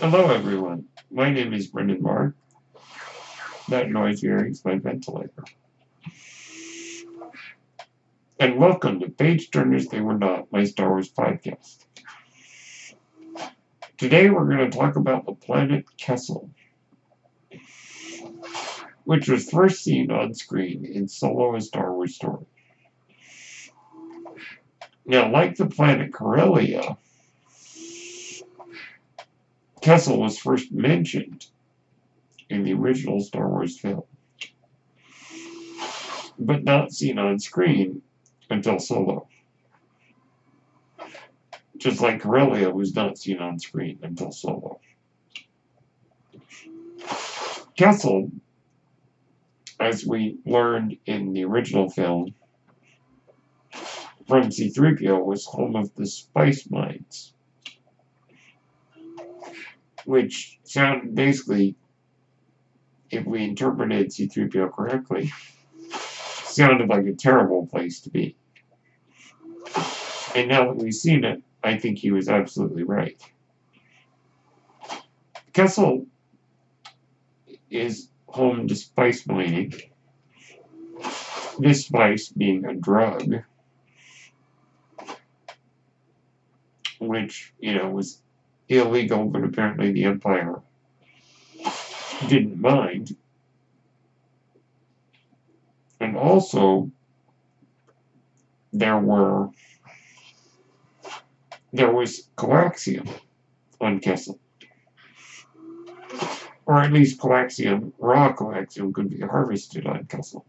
Hello everyone, my name is Brendan Marr. That noise here is my ventilator. And welcome to Page Turners They Were Not, my Star Wars podcast. Today we're going to talk about the planet Kessel, which was first seen on screen in Solo a Star Wars Story. Now, like the planet Corellia, Kessel was first mentioned in the original Star Wars film, but not seen on screen until Solo. Just like Corellia was not seen on screen until Solo. Kessel, as we learned in the original film, from C-3PO was home of the spice mines which sound basically, if we interpreted C3PO correctly, sounded like a terrible place to be. And now that we've seen it, I think he was absolutely right. Kessel is home to spice mining. This spice being a drug, which, you know, was illegal, but apparently the Empire didn't mind. And also, there were there was coaxium on Kessel. Or at least coaxium, raw coaxium could be harvested on Kessel.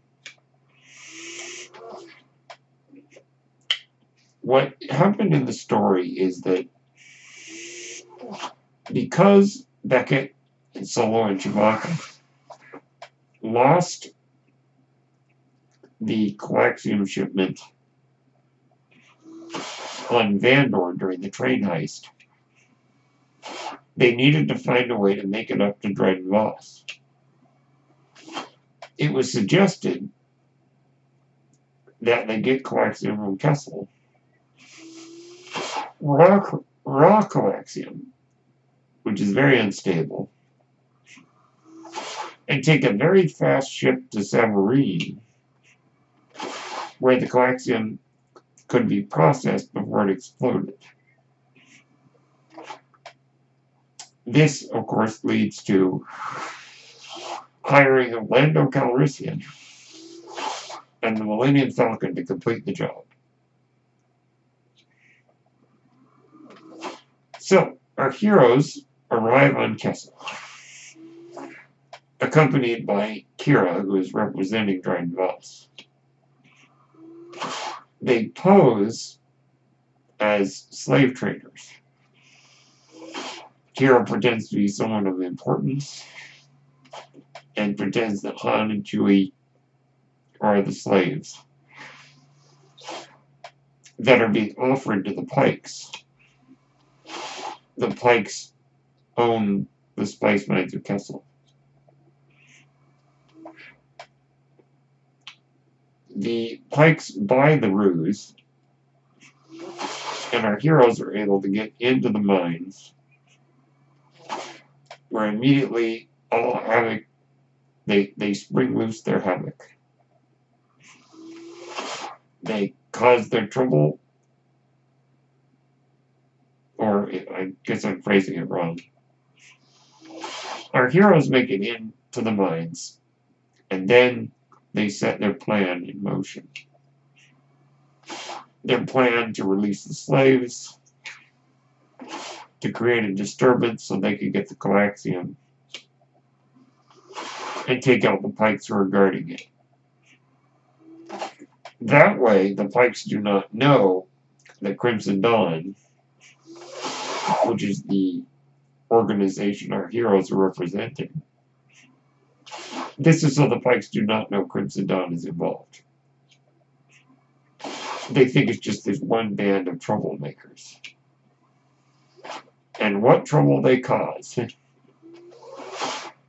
What happened in the story is that because Beckett and Solo and Chewbacca lost the coaxium shipment on Vandor during the train heist, they needed to find a way to make it up to Dryden Voss. It was suggested that they get coaxium from Kessel. Raw, raw coaxium which is very unstable, and take a very fast ship to Savareen, where the coaxium could be processed before it exploded. This, of course, leads to hiring of Lando Calrissian and the Millennium Falcon to complete the job. So, our heroes arrive on Kessel, accompanied by Qi'ra, who is representing Dryden Voss. They pose as slave traders. Qi'ra pretends to be someone of importance and pretends that Han and Chewie are the slaves that are being offered to the Pikes. The Pikes own mines of Kessel. The Pikes buy the ruse, and our heroes are able to get into the mines, where immediately all havoc, they, they spring loose their havoc. They cause their trouble, or I guess I'm phrasing it wrong. Our heroes make it into the mines, and then they set their plan in motion. Their plan to release the slaves, to create a disturbance so they could get the coaxium, and take out the pikes who are guarding it. That way, the pikes do not know that Crimson Dawn, which is the organization our heroes are representing. This is so the Pikes do not know Crimson Dawn is involved. They think it's just this one band of troublemakers. And what trouble they cause.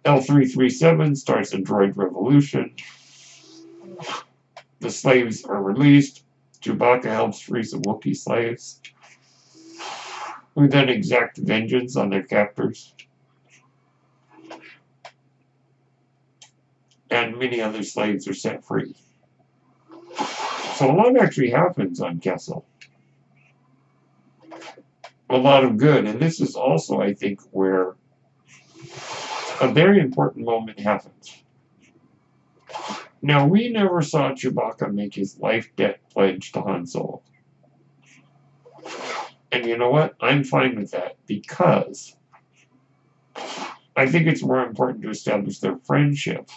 L337 starts a droid revolution. The slaves are released. Chewbacca helps free some Wookiee slaves who then exact vengeance on their captors. And many other slaves are set free. So a lot actually happens on Kessel. A lot of good, and this is also, I think, where a very important moment happens. Now, we never saw Chewbacca make his life debt pledge to Han Solo. And you know what? I'm fine with that because I think it's more important to establish their friendship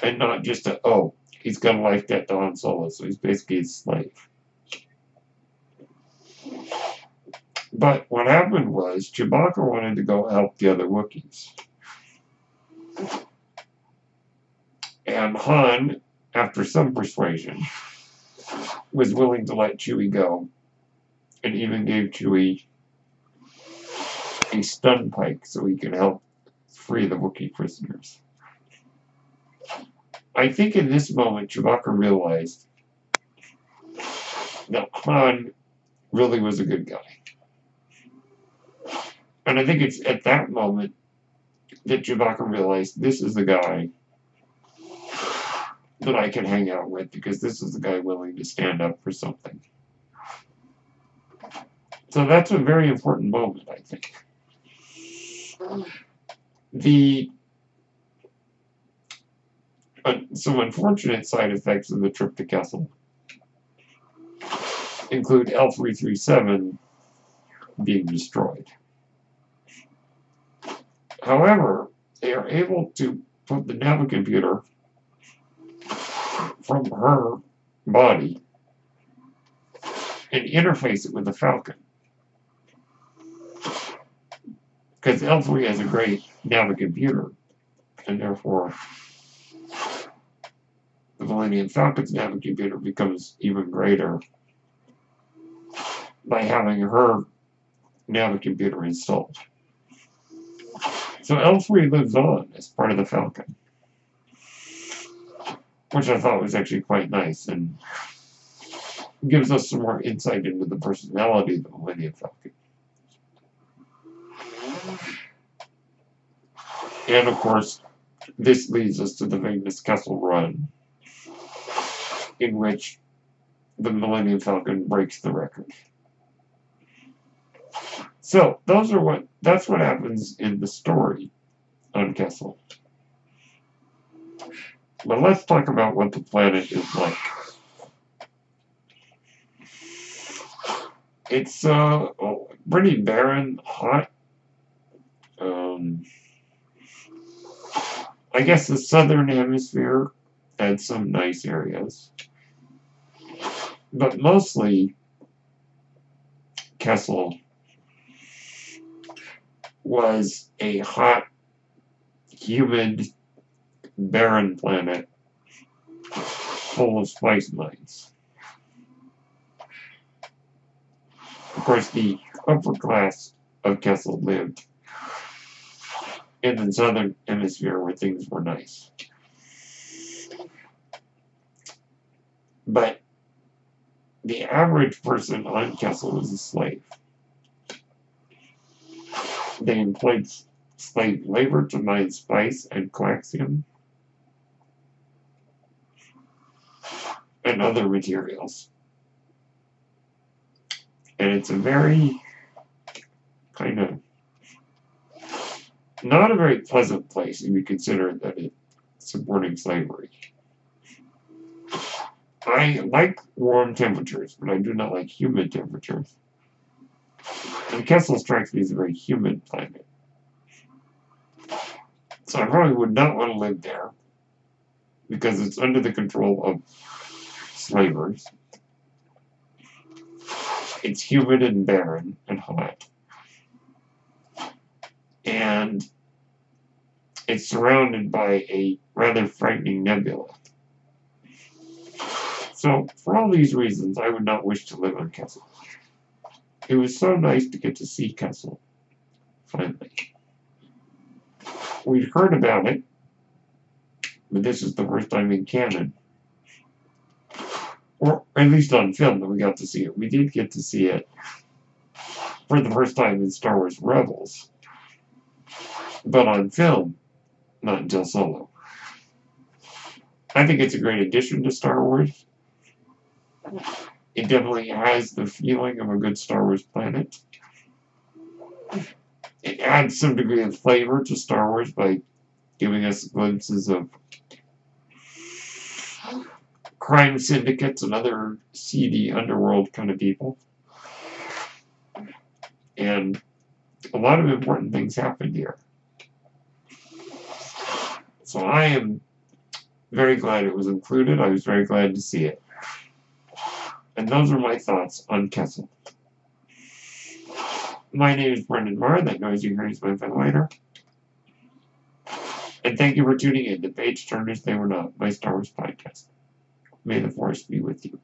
and not just a, oh, he's got a life debt to Solo, so he's basically his slave. But what happened was Chewbacca wanted to go help the other Wookiees. And Han, after some persuasion, was willing to let Chewie go and even gave Chewie a stun pike so he could help free the Wookiee prisoners. I think in this moment Chewbacca realized that Han really was a good guy. And I think it's at that moment that Chewbacca realized this is the guy that I can hang out with because this is the guy willing to stand up for something. So that's a very important moment, I think. The uh, some unfortunate side effects of the trip to Kessel include L337 being destroyed. However, they are able to put the navicomputer from her body and interface it with the Falcon. Because L3 has a great navicomputer, and therefore the Millennium Falcon's navicomputer becomes even greater by having her navicomputer installed. So L3 lives on as part of the Falcon which I thought was actually quite nice and gives us some more insight into the personality of the Millennium Falcon. And of course, this leads us to the famous Kessel Run, in which the Millennium Falcon breaks the record. So, those are what that's what happens in the story on Kessel. But let's talk about what the planet is like. It's uh, pretty barren, hot. Um, I guess the southern hemisphere had some nice areas. But mostly, Kessel was a hot, humid, barren planet full of spice mines. Of course, the upper class of Kessel lived in the southern hemisphere where things were nice. But the average person on Kessel was a slave. They employed slave labor to mine spice and coaxium. and other materials. And it's a very kind of not a very pleasant place if you consider that it's supporting slavery. I like warm temperatures, but I do not like humid temperatures. And Kessel strikes me as a very humid planet. So I probably would not want to live there because it's under the control of slavers. It's humid and barren and hot. And it's surrounded by a rather frightening nebula. So, for all these reasons, I would not wish to live on Kessel. It was so nice to get to see Kessel, finally. We'd heard about it, but this is the first time in canon or at least on film that we got to see it. We did get to see it for the first time in Star Wars Rebels, but on film, not until Solo. I think it's a great addition to Star Wars. It definitely has the feeling of a good Star Wars planet. It adds some degree of flavor to Star Wars by giving us glimpses of crime syndicates and other seedy underworld kind of people. And a lot of important things happened here. So I am very glad it was included. I was very glad to see it. And those are my thoughts on Kessel. My name is Brendan Marr. That noise you hear is my ventilator. And thank you for tuning in to Page Turners They Were Not, my Star Wars podcast. May the Force be with you.